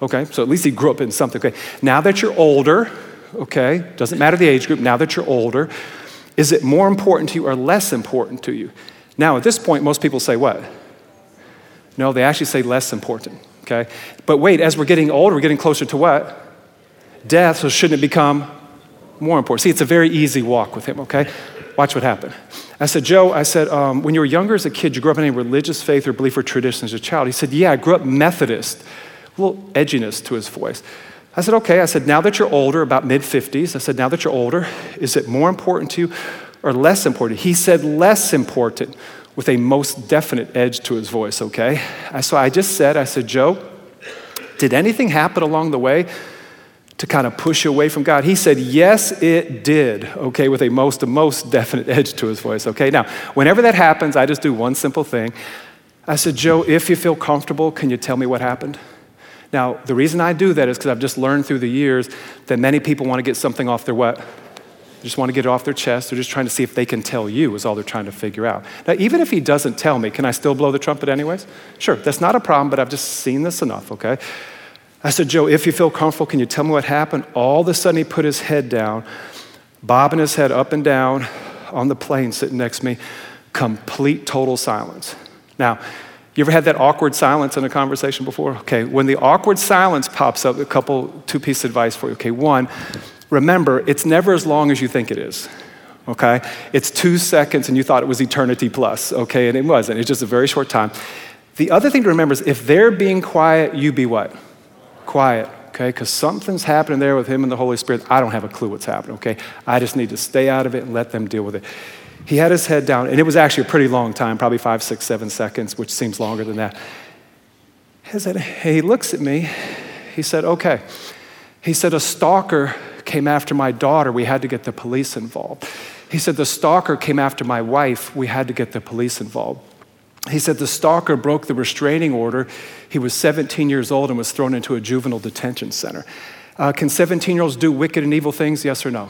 Okay, so at least he grew up in something. Okay, now that you're older, okay, doesn't matter the age group, now that you're older, is it more important to you or less important to you? Now, at this point, most people say what? No, they actually say less important, okay? But wait, as we're getting older, we're getting closer to what? Death, so shouldn't it become more important? See, it's a very easy walk with him, okay? Watch what happened. I said, Joe, I said, um, when you were younger as a kid, you grew up in any religious faith or belief or tradition as a child? He said, Yeah, I grew up Methodist. A little edginess to his voice. I said, Okay. I said, Now that you're older, about mid 50s, I said, Now that you're older, is it more important to you or less important? He said, Less important with a most definite edge to his voice, okay? So I just said, I said, Joe, did anything happen along the way to kind of push away from God? He said, Yes, it did, okay, with a most, most definite edge to his voice, okay? Now, whenever that happens, I just do one simple thing. I said, Joe, if you feel comfortable, can you tell me what happened? Now, the reason I do that is because I've just learned through the years that many people want to get something off their what? They just want to get it off their chest. They're just trying to see if they can tell you, is all they're trying to figure out. Now, even if he doesn't tell me, can I still blow the trumpet anyways? Sure, that's not a problem, but I've just seen this enough, okay? I said, Joe, if you feel comfortable, can you tell me what happened? All of a sudden, he put his head down, bobbing his head up and down on the plane sitting next to me, complete total silence. Now, you ever had that awkward silence in a conversation before? Okay, when the awkward silence pops up, a couple, two piece advice for you. Okay, one, remember, it's never as long as you think it is. Okay? It's two seconds and you thought it was eternity plus, okay? And it wasn't. It's just a very short time. The other thing to remember is if they're being quiet, you be what? Quiet, okay? Because something's happening there with him and the Holy Spirit. I don't have a clue what's happening, okay? I just need to stay out of it and let them deal with it. He had his head down, and it was actually a pretty long time, probably five, six, seven seconds, which seems longer than that. He said, He looks at me. He said, Okay. He said, A stalker came after my daughter. We had to get the police involved. He said, The stalker came after my wife. We had to get the police involved. He said the stalker broke the restraining order. He was 17 years old and was thrown into a juvenile detention center. Uh, can 17 year olds do wicked and evil things? Yes or no?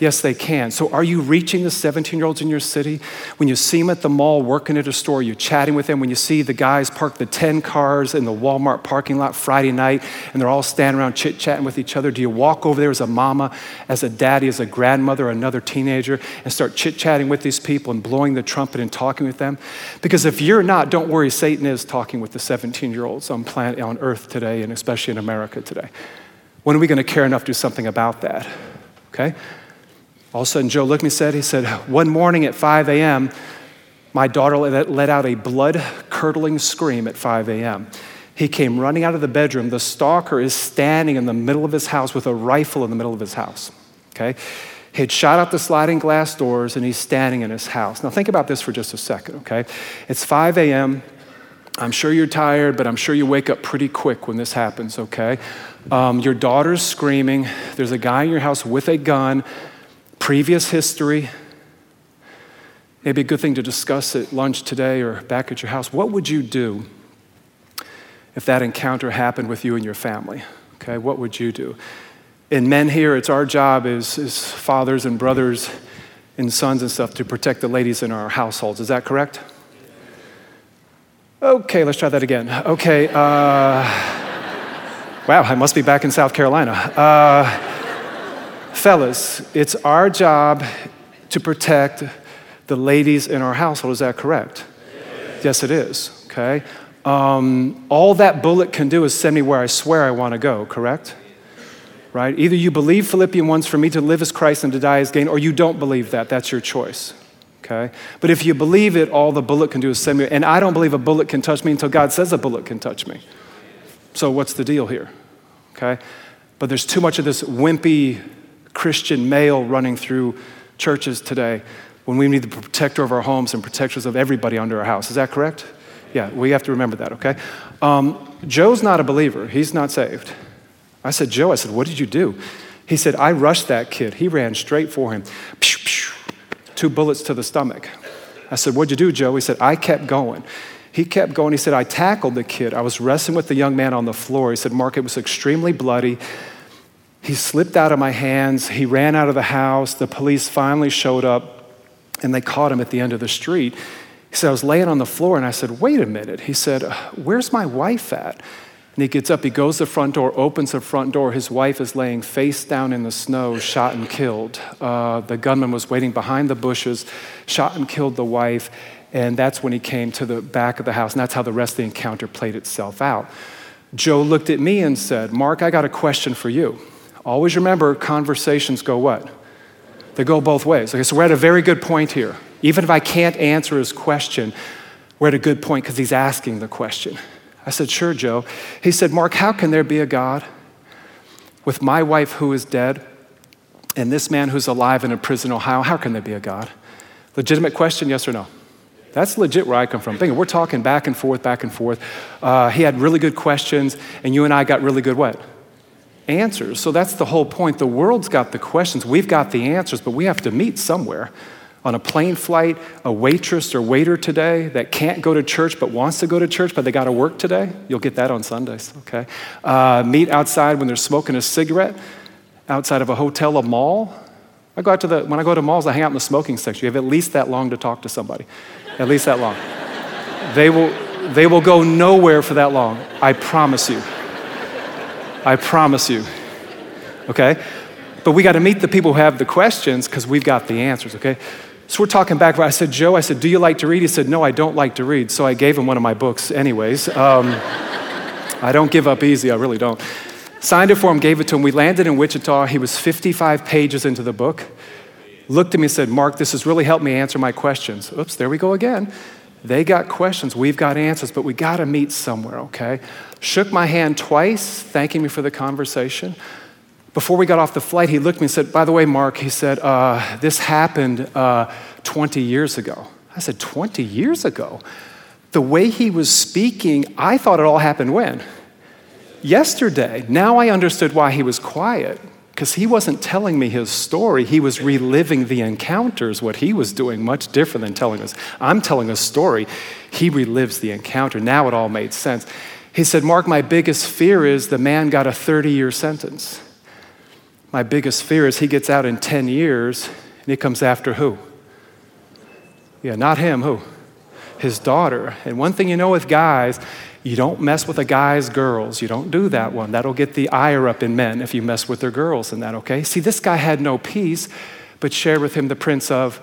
Yes, they can. So, are you reaching the 17 year olds in your city? When you see them at the mall working at a store, you're chatting with them. When you see the guys park the 10 cars in the Walmart parking lot Friday night and they're all standing around chit chatting with each other, do you walk over there as a mama, as a daddy, as a grandmother, another teenager, and start chit chatting with these people and blowing the trumpet and talking with them? Because if you're not, don't worry, Satan is talking with the 17 year olds on, planet, on earth today, and especially in America today. When are we going to care enough to do something about that? Okay? All of a sudden, Joe looked at me and said, he said, one morning at 5 a.m., my daughter let out a blood curdling scream at 5 a.m. He came running out of the bedroom. The stalker is standing in the middle of his house with a rifle in the middle of his house. Okay? He had shot out the sliding glass doors and he's standing in his house. Now, think about this for just a second, okay? It's 5 a.m. I'm sure you're tired, but I'm sure you wake up pretty quick when this happens, okay? Um, your daughter's screaming. There's a guy in your house with a gun previous history. Maybe a good thing to discuss at lunch today or back at your house. What would you do if that encounter happened with you and your family? Okay, what would you do? And men here, it's our job as, as fathers and brothers and sons and stuff to protect the ladies in our households. Is that correct? Okay, let's try that again. Okay, uh, wow, I must be back in South Carolina. Uh, Fellas, it's our job to protect the ladies in our household. Is that correct? Yes, yes it is. Okay. Um, all that bullet can do is send me where I swear I want to go, correct? Right? Either you believe Philippians 1 for me to live as Christ and to die as gain, or you don't believe that. That's your choice. Okay? But if you believe it, all the bullet can do is send me. And I don't believe a bullet can touch me until God says a bullet can touch me. So what's the deal here? Okay? But there's too much of this wimpy Christian male running through churches today when we need the protector of our homes and protectors of everybody under our house. Is that correct? Yeah, we have to remember that, okay? Um, Joe's not a believer, he's not saved. I said, Joe, I said, what did you do? He said, I rushed that kid. He ran straight for him. Pew, pew, two bullets to the stomach. I said, What'd you do, Joe? He said, I kept going. He kept going. He said, I tackled the kid. I was wrestling with the young man on the floor. He said, Mark, it was extremely bloody. He slipped out of my hands. He ran out of the house. The police finally showed up and they caught him at the end of the street. He said, I was laying on the floor and I said, Wait a minute. He said, Where's my wife at? And he gets up, he goes to the front door, opens the front door. His wife is laying face down in the snow, shot and killed. Uh, the gunman was waiting behind the bushes, shot and killed the wife. And that's when he came to the back of the house. And that's how the rest of the encounter played itself out. Joe looked at me and said, Mark, I got a question for you. Always remember conversations go what? They go both ways. Okay, so we're at a very good point here. Even if I can't answer his question, we're at a good point because he's asking the question. I said, Sure, Joe. He said, Mark, how can there be a God with my wife who is dead and this man who's alive in a prison in Ohio? How can there be a God? Legitimate question, yes or no? That's legit where I come from. We're talking back and forth, back and forth. Uh, he had really good questions, and you and I got really good what? Answers. So that's the whole point. The world's got the questions, we've got the answers, but we have to meet somewhere. On a plane flight, a waitress or waiter today that can't go to church but wants to go to church, but they got to work today. You'll get that on Sundays, okay? Uh, meet outside when they're smoking a cigarette outside of a hotel, a mall. I go out to the, when I go to malls, I hang out in the smoking section. You have at least that long to talk to somebody, at least that long. they, will, they will go nowhere for that long, I promise you. I promise you. Okay? But we got to meet the people who have the questions because we've got the answers, okay? So we're talking back. I said, Joe, I said, do you like to read? He said, no, I don't like to read. So I gave him one of my books, anyways. Um, I don't give up easy, I really don't. Signed it for him, gave it to him. We landed in Wichita. He was 55 pages into the book. Looked at me and said, Mark, this has really helped me answer my questions. Oops, there we go again. They got questions, we've got answers, but we got to meet somewhere, okay? Shook my hand twice, thanking me for the conversation. Before we got off the flight, he looked at me and said, By the way, Mark, he said, uh, this happened uh, 20 years ago. I said, 20 years ago? The way he was speaking, I thought it all happened when? Yesterday. Now I understood why he was quiet because he wasn't telling me his story. He was reliving the encounters, what he was doing, much different than telling us. I'm telling a story. He relives the encounter. Now it all made sense. He said, Mark, my biggest fear is the man got a 30 year sentence. My biggest fear is he gets out in 10 years and he comes after who? Yeah, not him, who? His daughter. And one thing you know with guys, you don't mess with a guy's girls. You don't do that one. That'll get the ire up in men if you mess with their girls and that, okay? See, this guy had no peace, but shared with him the Prince of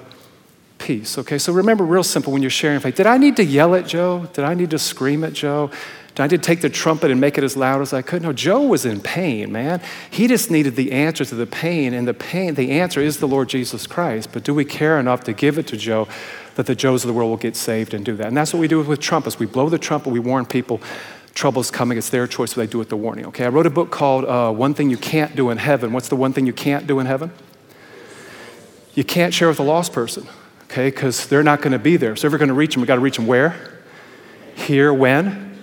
Peace, okay? So remember, real simple when you're sharing faith. Did I need to yell at Joe? Did I need to scream at Joe? Did I to take the trumpet and make it as loud as I could? No, Joe was in pain, man. He just needed the answer to the pain, and the pain, the answer is the Lord Jesus Christ. But do we care enough to give it to Joe that the Joes of the world will get saved and do that? And that's what we do with trumpets. We blow the trumpet, we warn people trouble's coming. It's their choice what they do with the warning. Okay, I wrote a book called uh, One Thing You Can't Do in Heaven. What's the one thing you can't do in heaven? You can't share with a lost person, okay, because they're not going to be there. So if we're going to reach them, we got to reach them where? Here, when?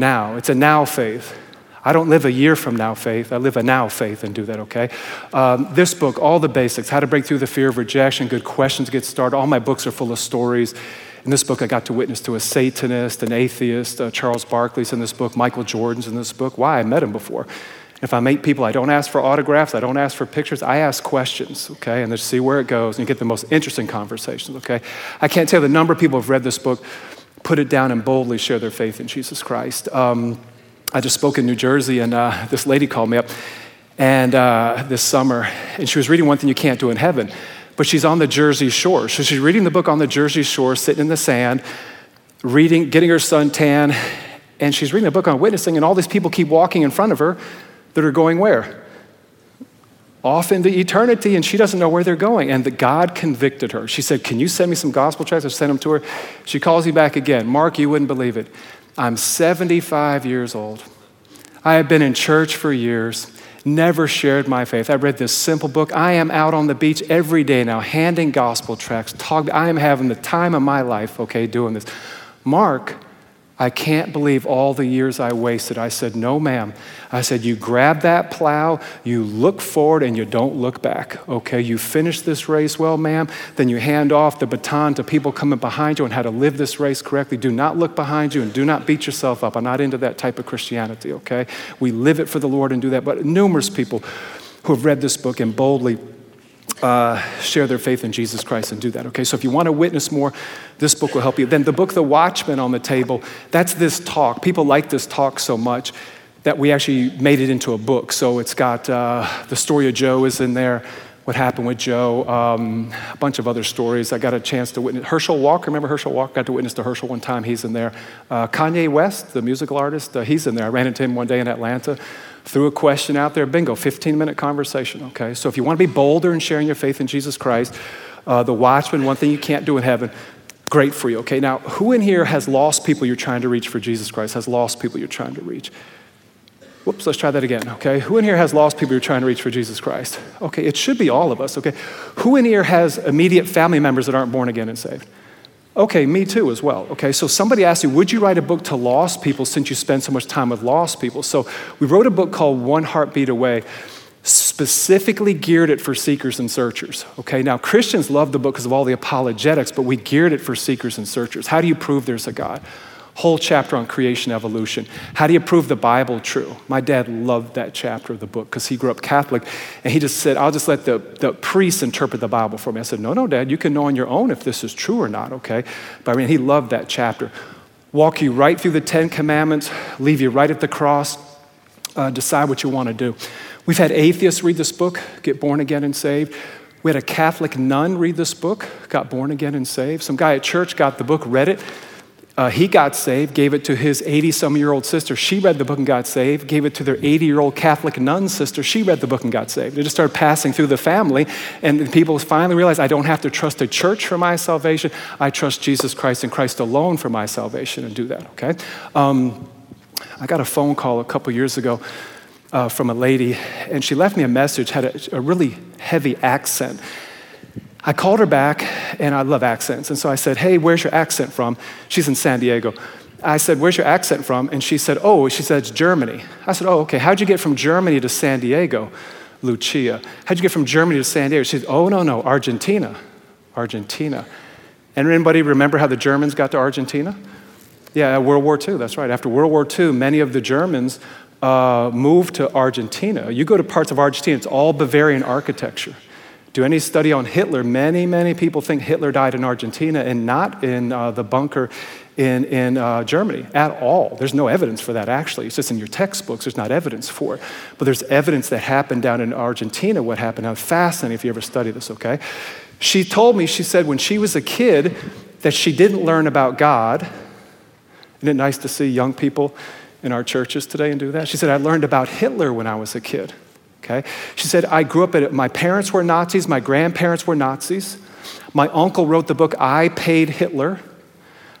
Now. It's a now faith. I don't live a year from now faith. I live a now faith and do that, okay? Um, this book, all the basics, how to break through the fear of rejection, good questions to get started. All my books are full of stories. In this book, I got to witness to a Satanist, an atheist. Uh, Charles Barkley's in this book. Michael Jordan's in this book. Why? I met him before. If I meet people, I don't ask for autographs, I don't ask for pictures, I ask questions, okay, and just see where it goes and you get the most interesting conversations, okay? I can't tell you the number of people who've read this book, put it down, and boldly share their faith in Jesus Christ. Um, I just spoke in New Jersey, and uh, this lady called me up and uh, this summer, and she was reading One Thing You Can't Do in Heaven, but she's on the Jersey Shore. So she's reading the book on the Jersey Shore, sitting in the sand, reading, getting her suntan, and she's reading a book on witnessing, and all these people keep walking in front of her that are going where? Off into eternity, and she doesn't know where they're going. And the God convicted her. She said, Can you send me some gospel tracts? I sent them to her. She calls me back again. Mark, you wouldn't believe it. I'm 75 years old. I have been in church for years, never shared my faith. I read this simple book. I am out on the beach every day now, handing gospel tracts. I am having the time of my life, okay, doing this. Mark, I can't believe all the years I wasted. I said, No, ma'am. I said, You grab that plow, you look forward, and you don't look back. Okay, you finish this race well, ma'am. Then you hand off the baton to people coming behind you on how to live this race correctly. Do not look behind you and do not beat yourself up. I'm not into that type of Christianity, okay? We live it for the Lord and do that. But numerous people who have read this book and boldly uh, share their faith in Jesus Christ and do that. Okay, so if you want to witness more, this book will help you. Then the book, The Watchman on the Table, that's this talk. People like this talk so much that we actually made it into a book. So it's got uh, the story of Joe is in there, what happened with Joe, um, a bunch of other stories. I got a chance to witness Herschel Walker. Remember Herschel Walker? Got to witness to Herschel one time. He's in there. Uh, Kanye West, the musical artist, uh, he's in there. I ran into him one day in Atlanta threw a question out there, bingo, 15 minute conversation, okay? So if you want to be bolder in sharing your faith in Jesus Christ, uh, the watchman, one thing you can't do in heaven, great for you, okay? Now, who in here has lost people you're trying to reach for Jesus Christ, has lost people you're trying to reach? Whoops, let's try that again, okay? Who in here has lost people you're trying to reach for Jesus Christ? Okay, it should be all of us, okay? Who in here has immediate family members that aren't born again and saved? Okay, me too as well. Okay, so somebody asked you, would you write a book to lost people since you spend so much time with lost people? So we wrote a book called One Heartbeat Away, specifically geared it for seekers and searchers. Okay, now Christians love the book because of all the apologetics, but we geared it for seekers and searchers. How do you prove there's a God? Whole chapter on creation evolution. How do you prove the Bible true? My dad loved that chapter of the book because he grew up Catholic and he just said, I'll just let the, the priests interpret the Bible for me. I said, No, no, Dad, you can know on your own if this is true or not, okay? But I mean, he loved that chapter. Walk you right through the Ten Commandments, leave you right at the cross, uh, decide what you want to do. We've had atheists read this book, get born again and saved. We had a Catholic nun read this book, got born again and saved. Some guy at church got the book, read it, uh, he got saved, gave it to his 80 some year old sister. She read the book and got saved, gave it to their 80 year old Catholic nun sister. She read the book and got saved. It just started passing through the family, and people finally realized I don't have to trust a church for my salvation. I trust Jesus Christ and Christ alone for my salvation and do that, okay? Um, I got a phone call a couple years ago uh, from a lady, and she left me a message, had a, a really heavy accent. I called her back, and I love accents. And so I said, Hey, where's your accent from? She's in San Diego. I said, Where's your accent from? And she said, Oh, she said, It's Germany. I said, Oh, okay. How'd you get from Germany to San Diego? Lucia. How'd you get from Germany to San Diego? She said, Oh, no, no, Argentina. Argentina. And anybody remember how the Germans got to Argentina? Yeah, World War II, that's right. After World War II, many of the Germans uh, moved to Argentina. You go to parts of Argentina, it's all Bavarian architecture. Do any study on Hitler? Many, many people think Hitler died in Argentina and not in uh, the bunker in, in uh, Germany at all. There's no evidence for that, actually. It's just in your textbooks, there's not evidence for it. But there's evidence that happened down in Argentina, what happened. Now, fascinating if you ever study this, okay? She told me, she said, when she was a kid, that she didn't learn about God. Isn't it nice to see young people in our churches today and do that? She said, I learned about Hitler when I was a kid. Okay? She said, I grew up at, my parents were Nazis, my grandparents were Nazis. My uncle wrote the book, I Paid Hitler.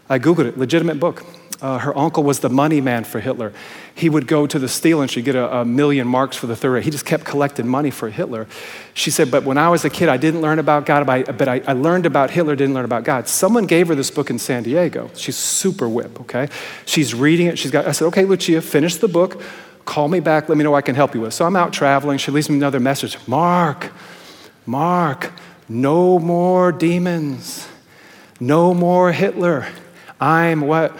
I Googled it, legitimate book. Uh, her uncle was the money man for Hitler. He would go to the steel and she'd get a, a, million marks for the Third Reich. He just kept collecting money for Hitler. She said, But when I was a kid, I didn't learn about God, but I, I learned about Hitler, didn't learn about God. Someone gave her this book in San Diego. She's super whip, okay? She's reading it. She's got, I said, Okay, Lucia, finish the book. Call me back. Let me know I can help you with. So I'm out traveling. She leaves me another message Mark, Mark, no more demons, no more Hitler. I'm what?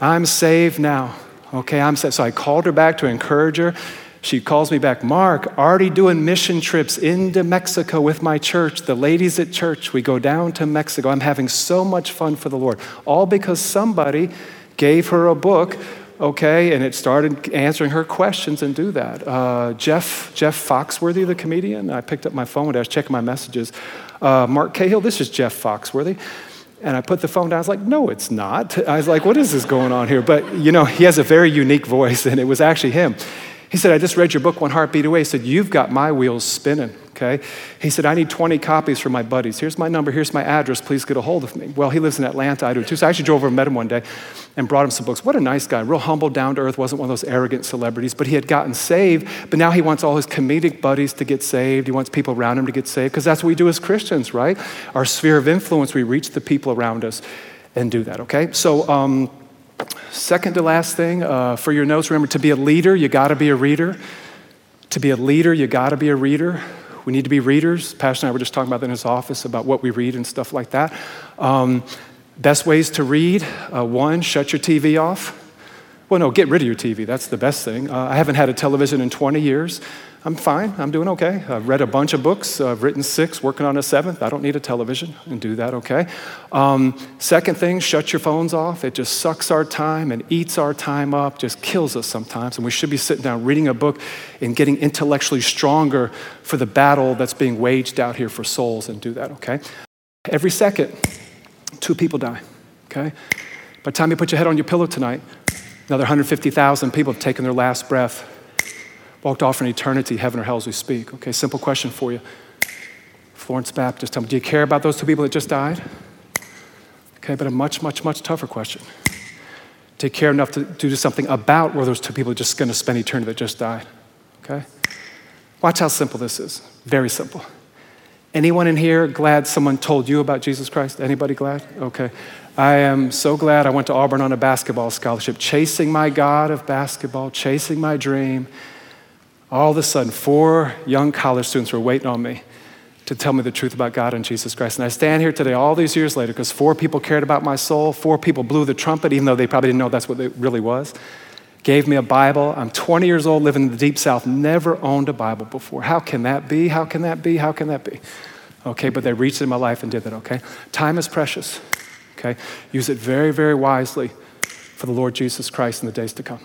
I'm saved now. Okay, I'm saved. So I called her back to encourage her. She calls me back, Mark, already doing mission trips into Mexico with my church, the ladies at church. We go down to Mexico. I'm having so much fun for the Lord. All because somebody gave her a book, okay, and it started answering her questions and do that. Uh, Jeff, Jeff Foxworthy, the comedian, I picked up my phone, and I was checking my messages. Uh, Mark Cahill, this is Jeff Foxworthy. And I put the phone down. I was like, no, it's not. I was like, what is this going on here? But, you know, he has a very unique voice, and it was actually him. He said, I just read your book, One Heartbeat Away. He said, You've got my wheels spinning, okay? He said, I need 20 copies for my buddies. Here's my number, here's my address, please get a hold of me. Well, he lives in Atlanta, I do too. So I actually drove over and met him one day and brought him some books. What a nice guy, real humble, down to earth, wasn't one of those arrogant celebrities, but he had gotten saved, but now he wants all his comedic buddies to get saved. He wants people around him to get saved, because that's what we do as Christians, right? Our sphere of influence, we reach the people around us and do that, okay? So, um, Second to last thing uh, for your notes, remember to be a leader, you got to be a reader. To be a leader, you got to be a reader. We need to be readers. Pastor and I were just talking about that in his office about what we read and stuff like that. Um, best ways to read uh, one, shut your TV off. Well, no, get rid of your TV. That's the best thing. Uh, I haven't had a television in 20 years. I'm fine. I'm doing okay. I've read a bunch of books. I've written six, working on a seventh. I don't need a television and do that okay. Um, second thing, shut your phones off. It just sucks our time and eats our time up, just kills us sometimes. And we should be sitting down reading a book and getting intellectually stronger for the battle that's being waged out here for souls and do that okay. Every second, two people die, okay? By the time you put your head on your pillow tonight, another 150,000 people have taken their last breath walked off in eternity, heaven or hell as we speak. Okay, simple question for you. Florence Baptist, tell me, do you care about those two people that just died? Okay, but a much, much, much tougher question. Do you care enough to do something about where those two people are just going to spend eternity that just died? Okay? Watch how simple this is. Very simple. Anyone in here glad someone told you about Jesus Christ? Anybody glad? Okay. I am so glad I went to Auburn on a basketball scholarship, chasing my God of basketball, chasing my dream all of a sudden, four young college students were waiting on me to tell me the truth about God and Jesus Christ. And I stand here today, all these years later, because four people cared about my soul, four people blew the trumpet, even though they probably didn't know that's what it really was. Gave me a Bible. I'm 20 years old, living in the deep south, never owned a Bible before. How can that be? How can that be? How can that be? Okay, but they reached in my life and did that, okay? Time is precious, okay? Use it very, very wisely for the Lord Jesus Christ in the days to come.